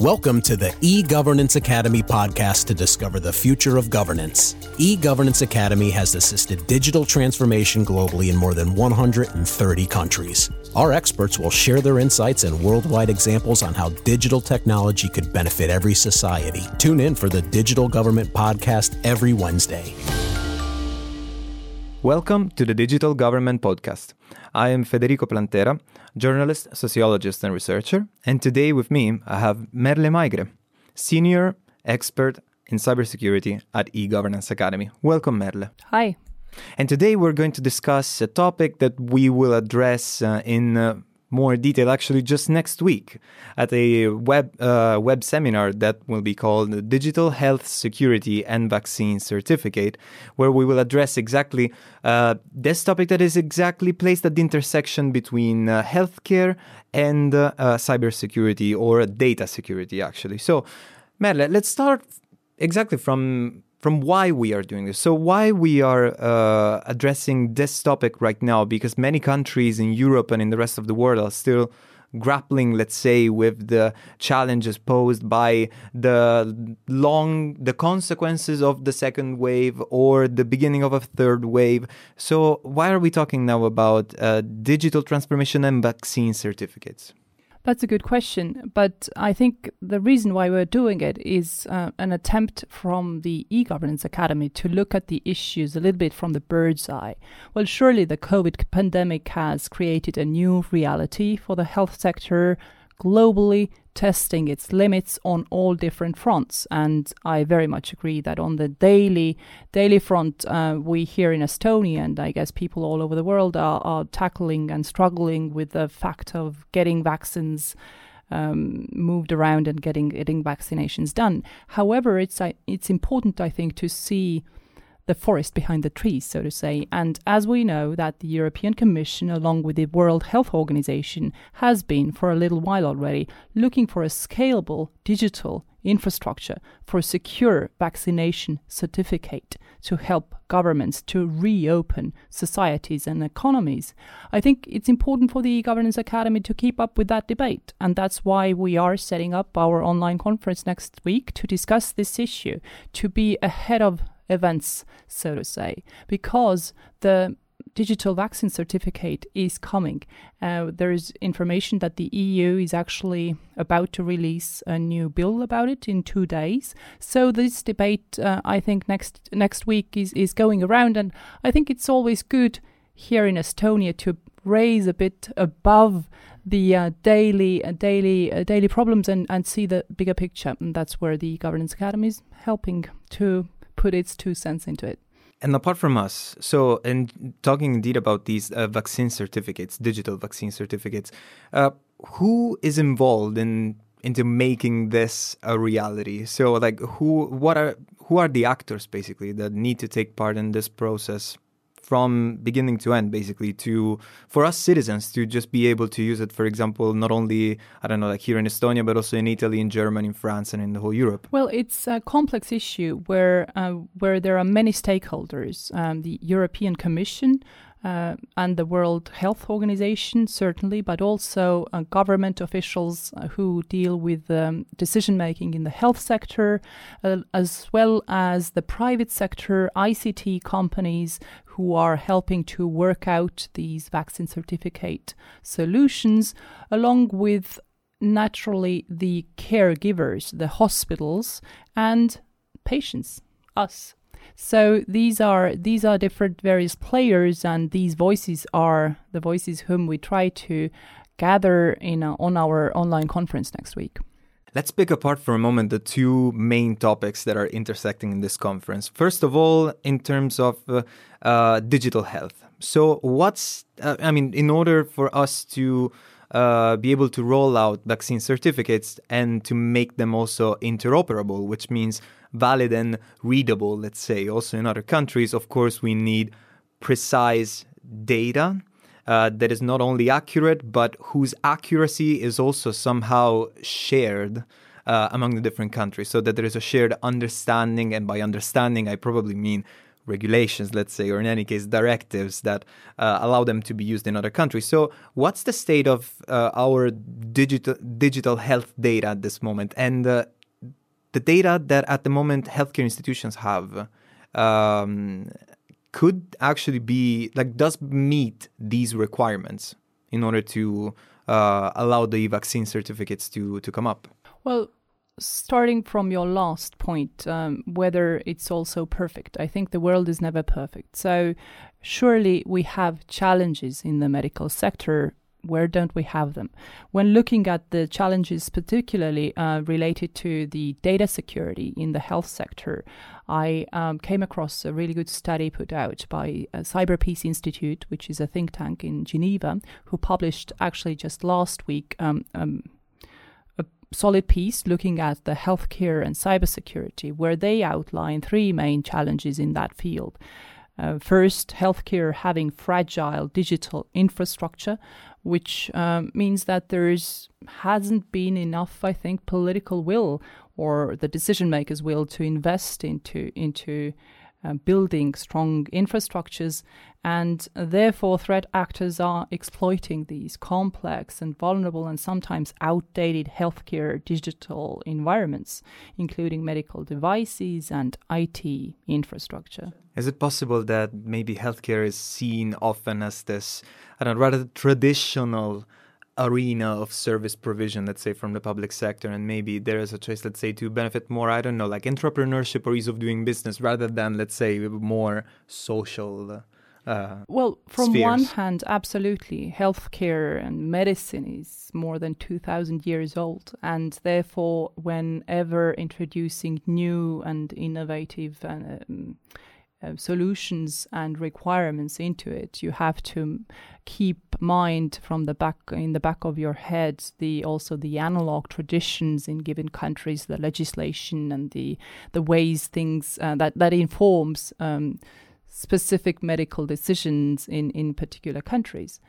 Welcome to the e Governance Academy podcast to discover the future of governance. E Governance Academy has assisted digital transformation globally in more than 130 countries. Our experts will share their insights and worldwide examples on how digital technology could benefit every society. Tune in for the Digital Government Podcast every Wednesday. Welcome to the Digital Government Podcast. I am Federico Plantera, journalist, sociologist, and researcher, and today with me I have Merle Maigre, senior expert in cybersecurity at eGovernance Academy. Welcome, Merle. Hi. And today we're going to discuss a topic that we will address uh, in uh, more detail actually just next week at a web uh, web seminar that will be called Digital Health Security and Vaccine Certificate, where we will address exactly uh, this topic that is exactly placed at the intersection between uh, healthcare and uh, uh, cybersecurity or data security, actually. So, Merle, let's start exactly from from why we are doing this. So, why we are uh, addressing this topic right now? Because many countries in Europe and in the rest of the world are still grappling, let's say, with the challenges posed by the long, the consequences of the second wave or the beginning of a third wave. So, why are we talking now about uh, digital transformation and vaccine certificates? That's a good question. But I think the reason why we're doing it is uh, an attempt from the e governance academy to look at the issues a little bit from the bird's eye. Well, surely the COVID pandemic has created a new reality for the health sector globally testing its limits on all different fronts. And I very much agree that on the daily daily front, uh, we here in Estonia, and I guess people all over the world are, are tackling and struggling with the fact of getting vaccines. Um, moved around and getting getting vaccinations done. However, it's it's important, I think, to see the forest behind the trees, so to say. And as we know that the European Commission, along with the World Health Organization, has been for a little while already looking for a scalable digital infrastructure for a secure vaccination certificate to help governments to reopen societies and economies. I think it's important for the Governance Academy to keep up with that debate, and that's why we are setting up our online conference next week to discuss this issue, to be ahead of events, so to say, because the digital vaccine certificate is coming. Uh, there is information that the EU is actually about to release a new bill about it in two days. So this debate, uh, I think, next next week is is going around, and I think it's always good here in Estonia to raise a bit above the uh, daily uh, daily uh, daily problems and and see the bigger picture. And that's where the governance academy is helping to put its two cents into it. And apart from us, so and talking indeed about these uh, vaccine certificates, digital vaccine certificates, uh, who is involved in into making this a reality? So, like, who, what are, who are the actors basically that need to take part in this process? From beginning to end basically to for us citizens to just be able to use it for example not only i don't know like here in estonia but also in italy in germany in france and in the whole europe. Well it's a complex issue where uh, where there are many stakeholders. Um, the european commission uh, and the World Health Organization, certainly, but also uh, government officials uh, who deal with um, decision making in the health sector, uh, as well as the private sector, ICT companies who are helping to work out these vaccine certificate solutions, along with naturally the caregivers, the hospitals, and patients, us so these are these are different various players, and these voices are the voices whom we try to gather in a, on our online conference next week. Let's pick apart for a moment the two main topics that are intersecting in this conference. First of all, in terms of uh, uh, digital health. So, what's, uh, I mean, in order for us to uh, be able to roll out vaccine certificates and to make them also interoperable, which means valid and readable, let's say. Also, in other countries, of course, we need precise data uh, that is not only accurate, but whose accuracy is also somehow shared. Uh, among the different countries, so that there is a shared understanding, and by understanding, I probably mean regulations, let's say, or in any case, directives that uh, allow them to be used in other countries. So, what's the state of uh, our digital digital health data at this moment, and uh, the data that at the moment healthcare institutions have? Um, could actually be like does meet these requirements in order to uh, allow the vaccine certificates to to come up well starting from your last point, um, whether it's also perfect, I think the world is never perfect. So, surely we have challenges in the medical sector. Where don't we have them? When looking at the challenges, particularly uh, related to the data security in the health sector, I um, came across a really good study put out by uh, Cyber Peace Institute, which is a think tank in Geneva, who published actually just last week um, um, solid piece looking at the healthcare and cybersecurity, where they outline three main challenges in that field. Uh, first, healthcare having fragile digital infrastructure, which um, means that there hasn't been enough, I think, political will or the decision makers' will to invest into into uh, building strong infrastructures, and therefore threat actors are exploiting these complex and vulnerable and sometimes outdated healthcare digital environments, including medical devices and IT infrastructure. Is it possible that maybe healthcare is seen often as this, I don't know, rather traditional arena of service provision, let's say, from the public sector, and maybe there is a choice, let's say, to benefit more, I don't know, like entrepreneurship or ease of doing business rather than, let's say, more social. Uh, well, from spheres. one hand, absolutely. Healthcare and medicine is more than 2,000 years old. And therefore, whenever introducing new and innovative um, uh, solutions and requirements into it you have to keep mind from the back in the back of your head the also the analog traditions in given countries the legislation and the the ways things uh, that that informs um, specific medical decisions in in particular countries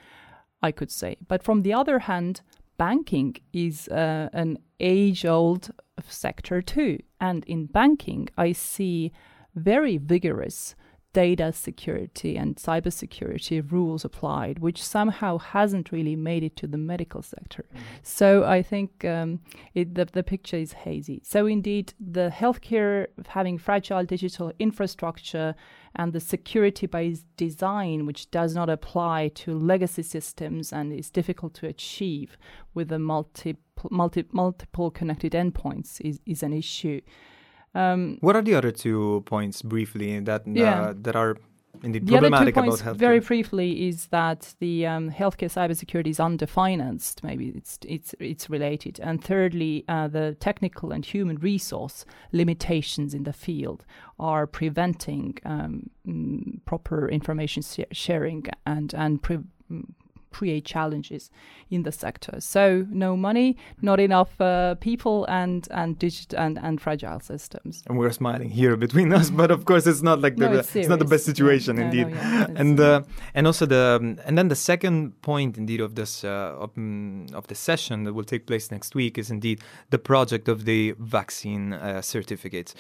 i could say. But from the other hand banking is uh, an age old sector too. And in banking i see very vigorous data security and cybersecurity rules applied, which somehow hasn't really made it to the medical sector. Mm-hmm. So I think um, it, the, the picture is hazy. So indeed, the healthcare having fragile digital infrastructure and the security by design, which does not apply to legacy systems and is difficult to achieve with the multi, multi, multiple connected endpoints, is, is an issue. Um, what are the other two points briefly that uh, that are indeed the problematic other two points, about healthcare? Very briefly, is that the um, healthcare cybersecurity is underfinanced. Maybe it's it's it's related. And thirdly, uh, the technical and human resource limitations in the field are preventing um, proper information sharing and and pre- create challenges in the sector. So no money, not enough uh, people, and and digit and and fragile systems. And we're smiling here between us, but of course it's not like the no, it's, it's, not the best situation no, indeed. No, yeah, and uh, and also the um, and then the second point indeed of this uh, of, um, of the session that will take place next week is indeed the project of the vaccine uh, certificates.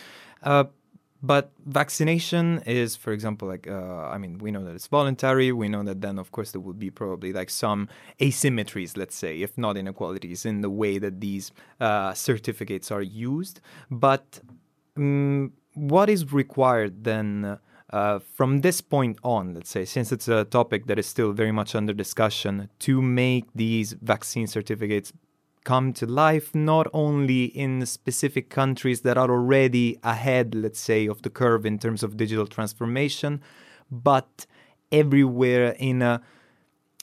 But vaccination is, for example, like, uh, I mean, we know that it's voluntary. We know that then, of course, there would be probably like some asymmetries, let's say, if not inequalities, in the way that these uh, certificates are used. But um, what is required then? Uh, from this point on, let's say, since it's a topic that is still very much under discussion, to make these vaccine certificates come to life not only in specific countries that are already ahead, let's say, of the curve in terms of digital transformation, but everywhere in a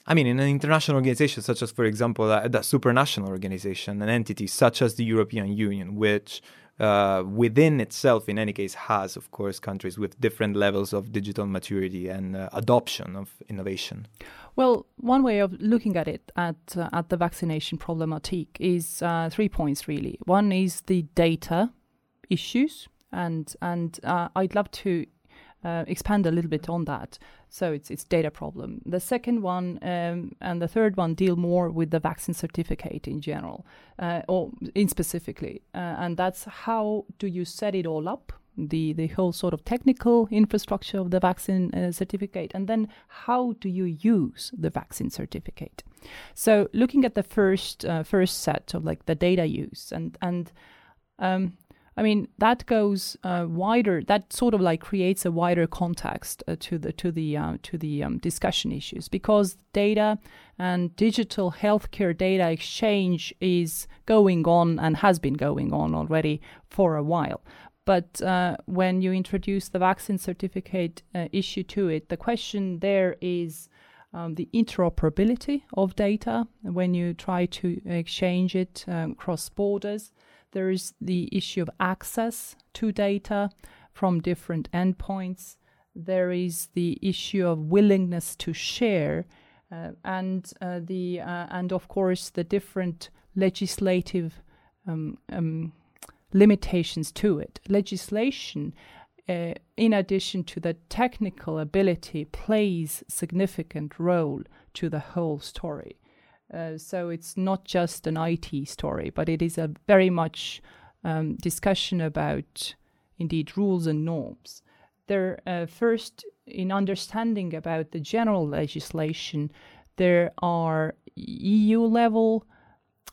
I mean, in an international organization, such as, for example, a, a supranational organization, an entity such as the European Union, which uh, within itself, in any case, has, of course, countries with different levels of digital maturity and uh, adoption of innovation. Well, one way of looking at it at uh, at the vaccination problematic is uh, three points really. One is the data issues, and and uh, I'd love to uh, expand a little bit on that. So it's it's data problem. The second one um, and the third one deal more with the vaccine certificate in general, uh, or in specifically, uh, and that's how do you set it all up the the whole sort of technical infrastructure of the vaccine uh, certificate, and then how do you use the vaccine certificate? So, looking at the first uh, first set of like the data use and and um, I mean, that goes uh, wider. That sort of like creates a wider context uh, to the to the uh, to the um, discussion issues because data and digital healthcare data exchange is going on and has been going on already for a while. But uh, when you introduce the vaccine certificate uh, issue to it, the question there is. Um, the interoperability of data when you try to exchange it um, across borders, there is the issue of access to data from different endpoints. There is the issue of willingness to share, uh, and uh, the uh, and of course the different legislative um, um, limitations to it. Legislation, uh, in addition to the technical ability, plays significant role to the whole story. Uh, so it's not just an IT story, but it is a very much um, discussion about indeed rules and norms. There, uh, first, in understanding about the general legislation, there are EU level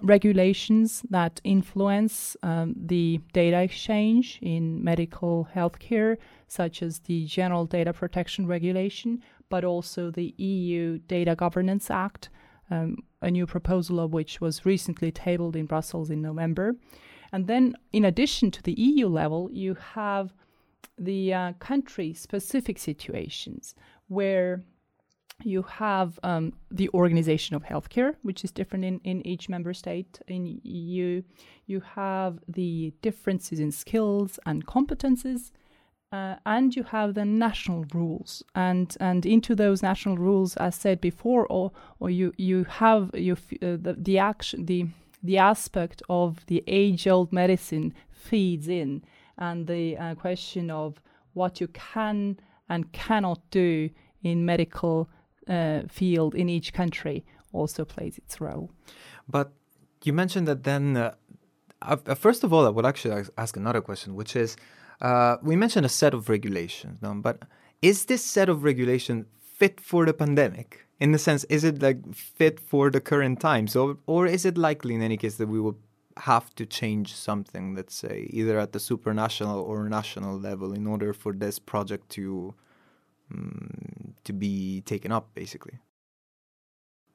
regulations that influence um, the data exchange in medical healthcare, such as the General Data Protection Regulation, but also the EU Data Governance Act, um, a new proposal of which was recently tabled in Brussels in November. And then, in addition to the EU level, you have the uh, country specific situations where you have um, the organization of healthcare, which is different in, in each member state in EU. You have the differences in skills and competences uh, and you have the national rules, and and into those national rules, as said before, or or you you have you uh, the the action the the aspect of the age-old medicine feeds in, and the uh, question of what you can and cannot do in medical uh, field in each country also plays its role. But you mentioned that then. Uh, first of all, I would actually ask another question, which is uh, we mentioned a set of regulations, no? but is this set of regulation fit for the pandemic? In the sense, is it like fit for the current times, or or is it likely in any case that we will have to change something, let's say, either at the supranational or national level, in order for this project to um, to be taken up, basically?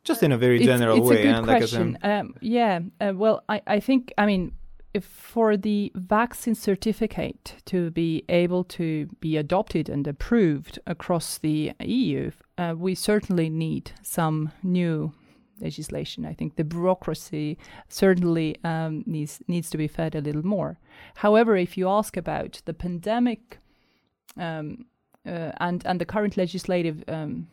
Just in a very general it's, it's way. A good question. Like um, yeah. Uh, well, I, I think I mean for the vaccine certificate to be able to be adopted and approved across the EU, uh, we certainly need some new legislation. I think the bureaucracy certainly um, needs needs to be fed a little more. However, if you ask about the pandemic um, uh, and and the current legislative um,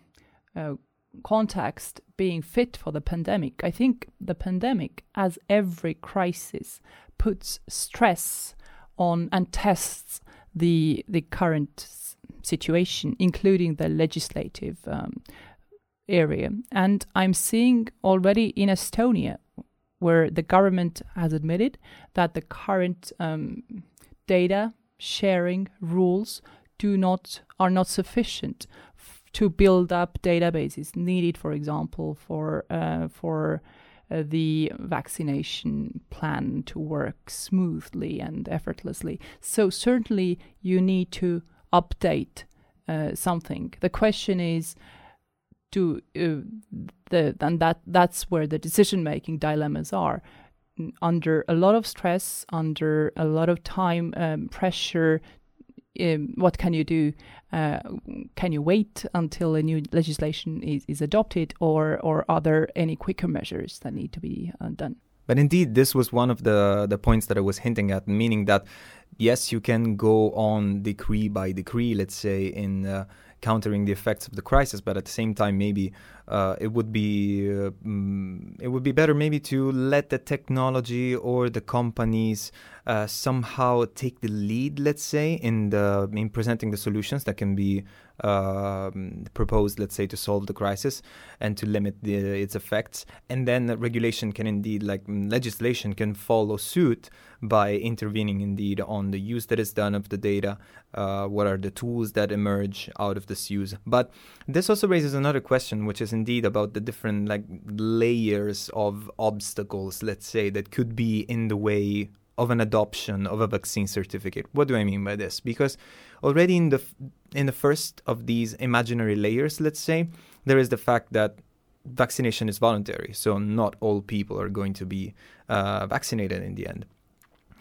uh, context being fit for the pandemic, I think the pandemic, as every crisis, puts stress on and tests the the current situation, including the legislative um, area. And I'm seeing already in Estonia, where the government has admitted that the current um, data sharing rules do not are not sufficient to build up databases needed, for example, for uh, for uh, the vaccination plan to work smoothly and effortlessly. So certainly you need to update uh, something. The question is, do uh, the and that that's where the decision making dilemmas are. Under a lot of stress, under a lot of time um, pressure um, what can you do? Uh, can you wait until a new legislation is, is adopted, or or are there any quicker measures that need to be uh, done? But indeed, this was one of the the points that I was hinting at, meaning that yes, you can go on decree by decree, let's say in. Uh, countering the effects of the crisis, but at the same time, maybe uh, it would be uh, mm, it would be better maybe to let the technology or the companies uh, somehow take the lead, let's say, in the in presenting the solutions that can be proposed, let's say, to solve the crisis and to limit the, its effects. And then regulation can indeed, like mm, legislation, can follow suit by intervening indeed on the use that is done of the data, uh, what are the tools that emerge out of this use. But this also raises another question, which is indeed about the different like layers of obstacles, let's say, that could be in the way of an adoption of a vaccine certificate. What do I mean by this? Because already in the in the first of these imaginary layers, let's say, there is the fact that vaccination is voluntary, so not all people are going to be uh, vaccinated in the end.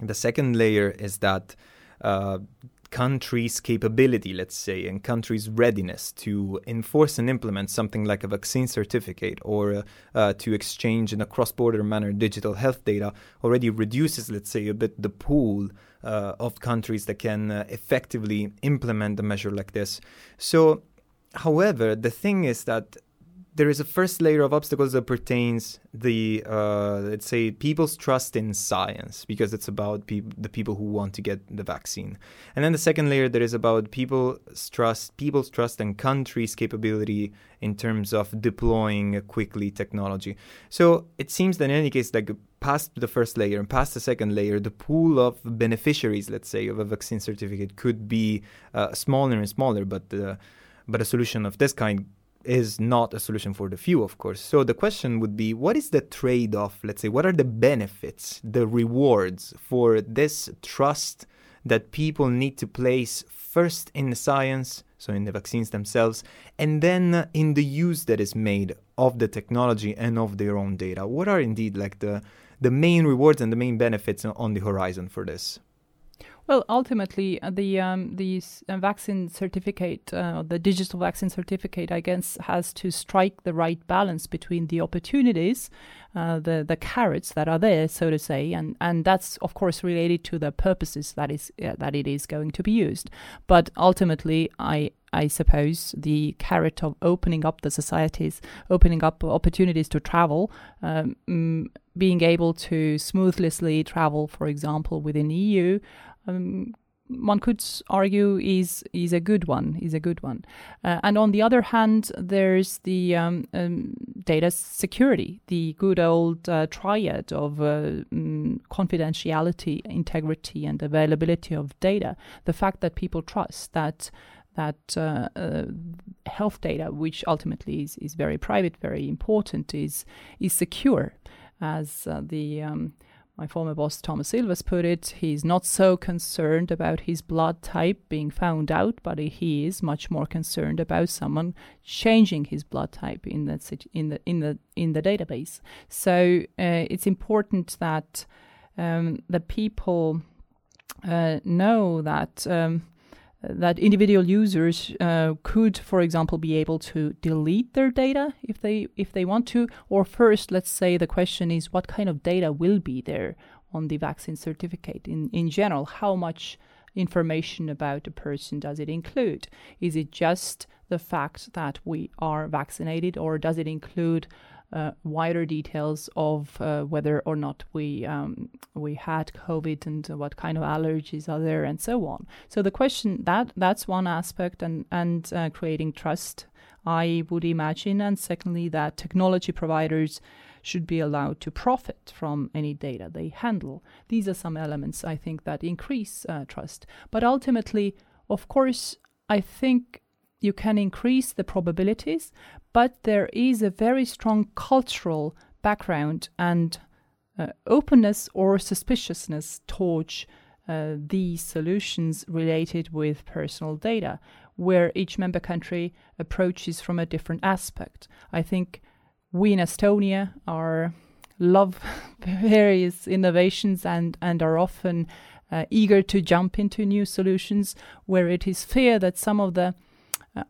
The second layer is that uh, country's capability, let's say, and country's readiness to enforce and implement something like a vaccine certificate or uh, uh, to exchange in a cross border manner digital health data already reduces, let's say, a bit the pool uh, of countries that can uh, effectively implement a measure like this. So, however, the thing is that there is a first layer of obstacles that pertains the uh, let's say people's trust in science because it's about pe- the people who want to get the vaccine. And then the second layer that is about people's trust people's trust and countries capability in terms of deploying quickly technology. So it seems that in any case like past the first layer and past the second layer the pool of beneficiaries let's say of a vaccine certificate could be uh, smaller and smaller but uh, but a solution of this kind is not a solution for the few, of course. So the question would be what is the trade off? Let's say, what are the benefits, the rewards for this trust that people need to place first in the science, so in the vaccines themselves, and then in the use that is made of the technology and of their own data? What are indeed like the, the main rewards and the main benefits on the horizon for this? Well, ultimately, uh, the um, the uh, vaccine certificate, uh, the digital vaccine certificate, I guess, has to strike the right balance between the opportunities, uh, the the carrots that are there, so to say, and and that's of course related to the purposes that is that it is going to be used. But ultimately, I I suppose the carrot of opening up the societies, opening up opportunities to travel, um, mm, being able to smoothly travel, for example, within EU um, one could argue is is a good one is a good one. Uh, and on the other hand there's the um, um, data security the good old uh, triad of uh, um, confidentiality integrity and availability of data. The fact that people trust that that uh, uh, health data which ultimately is, is very private very important is is secure as uh, the um, my former boss Toomas Ilves put it, he's not so concerned about his blood type being found out, but he is much more concerned about someone changing his blood type in the in the in the in the database. So uh, it's important that um, the people uh, know that. Um, that individual users uh, could, for example, be able to delete their data if they if they want to. Or first, let's say the question is what kind of data will be there on the vaccine certificate in in general. How much information about a person does it include? Is it just the fact that we are vaccinated, or does it include uh, wider details of uh, whether or not we um, we had COVID and what kind of allergies are there and so on. So the question that that's one aspect and and uh, creating trust, I would imagine, and secondly that technology providers should be allowed to profit from any data they handle. These are some elements I think that increase uh, trust. But ultimately, of course, I think you can increase the probabilities, but there is a very strong cultural background and uh, openness or suspiciousness towards uh, these solutions related with personal data, where each member country approaches from a different aspect. I think we in Estonia are love various innovations and, and are often uh, eager to jump into new solutions where it is fear that some of the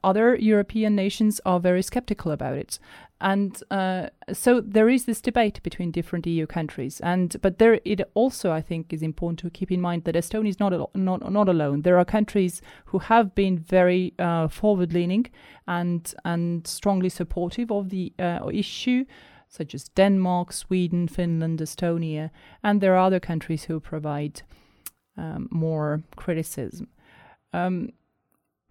other European nations are very skeptical about it. And uh, so there is this debate between different EU countries, and but there it also I think is important to keep in mind that Estonia is not al- not not alone. There are countries who have been very uh, forward-leaning and and strongly supportive of the uh, issue, such as Denmark, Sweden, Finland, Estonia, and there are other countries who provide um, more criticism. Um,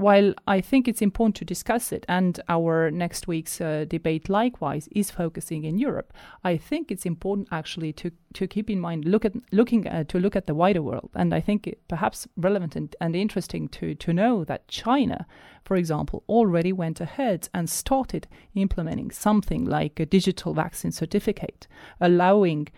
while I think it's important to discuss it, and our next week's uh, debate likewise is focusing in Europe, I think it's important actually to to keep in mind look at looking at, to look at the wider world, and I think it perhaps relevant and, and interesting to to know that China, for example, already went ahead and started implementing something like a digital vaccine certificate, allowing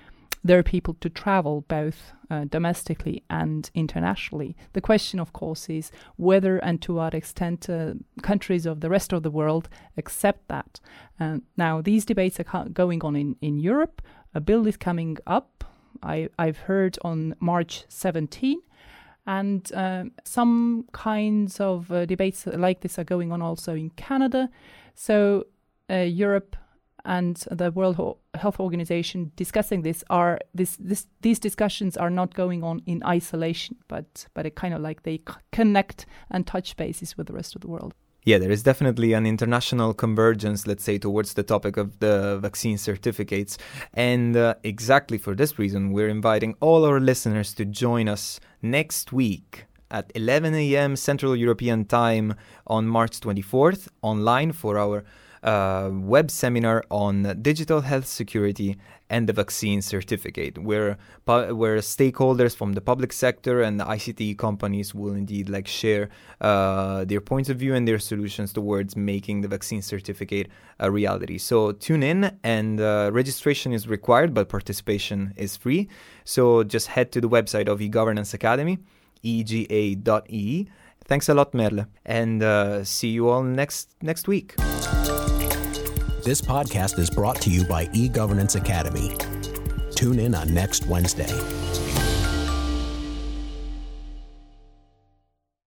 their people to travel both uh, domestically and internationally. The question, of course, is whether and to what extent uh, countries of the rest of the world accept that. Uh, now, these debates are going on in, in Europe. A bill is coming up, I, I've heard on March 17. And uh, some kinds of uh, debates like this are going on also in Canada. So, uh, Europe and the World Health Organization discussing this are this, this these discussions are not going on in isolation, but but it kind of like they connect and touch bases with the rest of the world. Yeah, there is definitely an international convergence, let's say, towards the topic of the vaccine certificates. And uh, exactly for this reason, we're inviting all our listeners to join us next week at 11 a.m. Central European Time on March 24th online for our web seminar on digital health security and the vaccine certificate, where where stakeholders from the public sector and the ICT companies will indeed like share uh, their points of view and their solutions towards making the vaccine certificate a reality. So tune in, and uh, registration is required, but participation is free. So just head to the website of eGovernance Academy, ega.ee. Thanks a lot, Merle, and uh, see you all next next week. This podcast is brought to you by eGovernance Academy. Tune in on next Wednesday.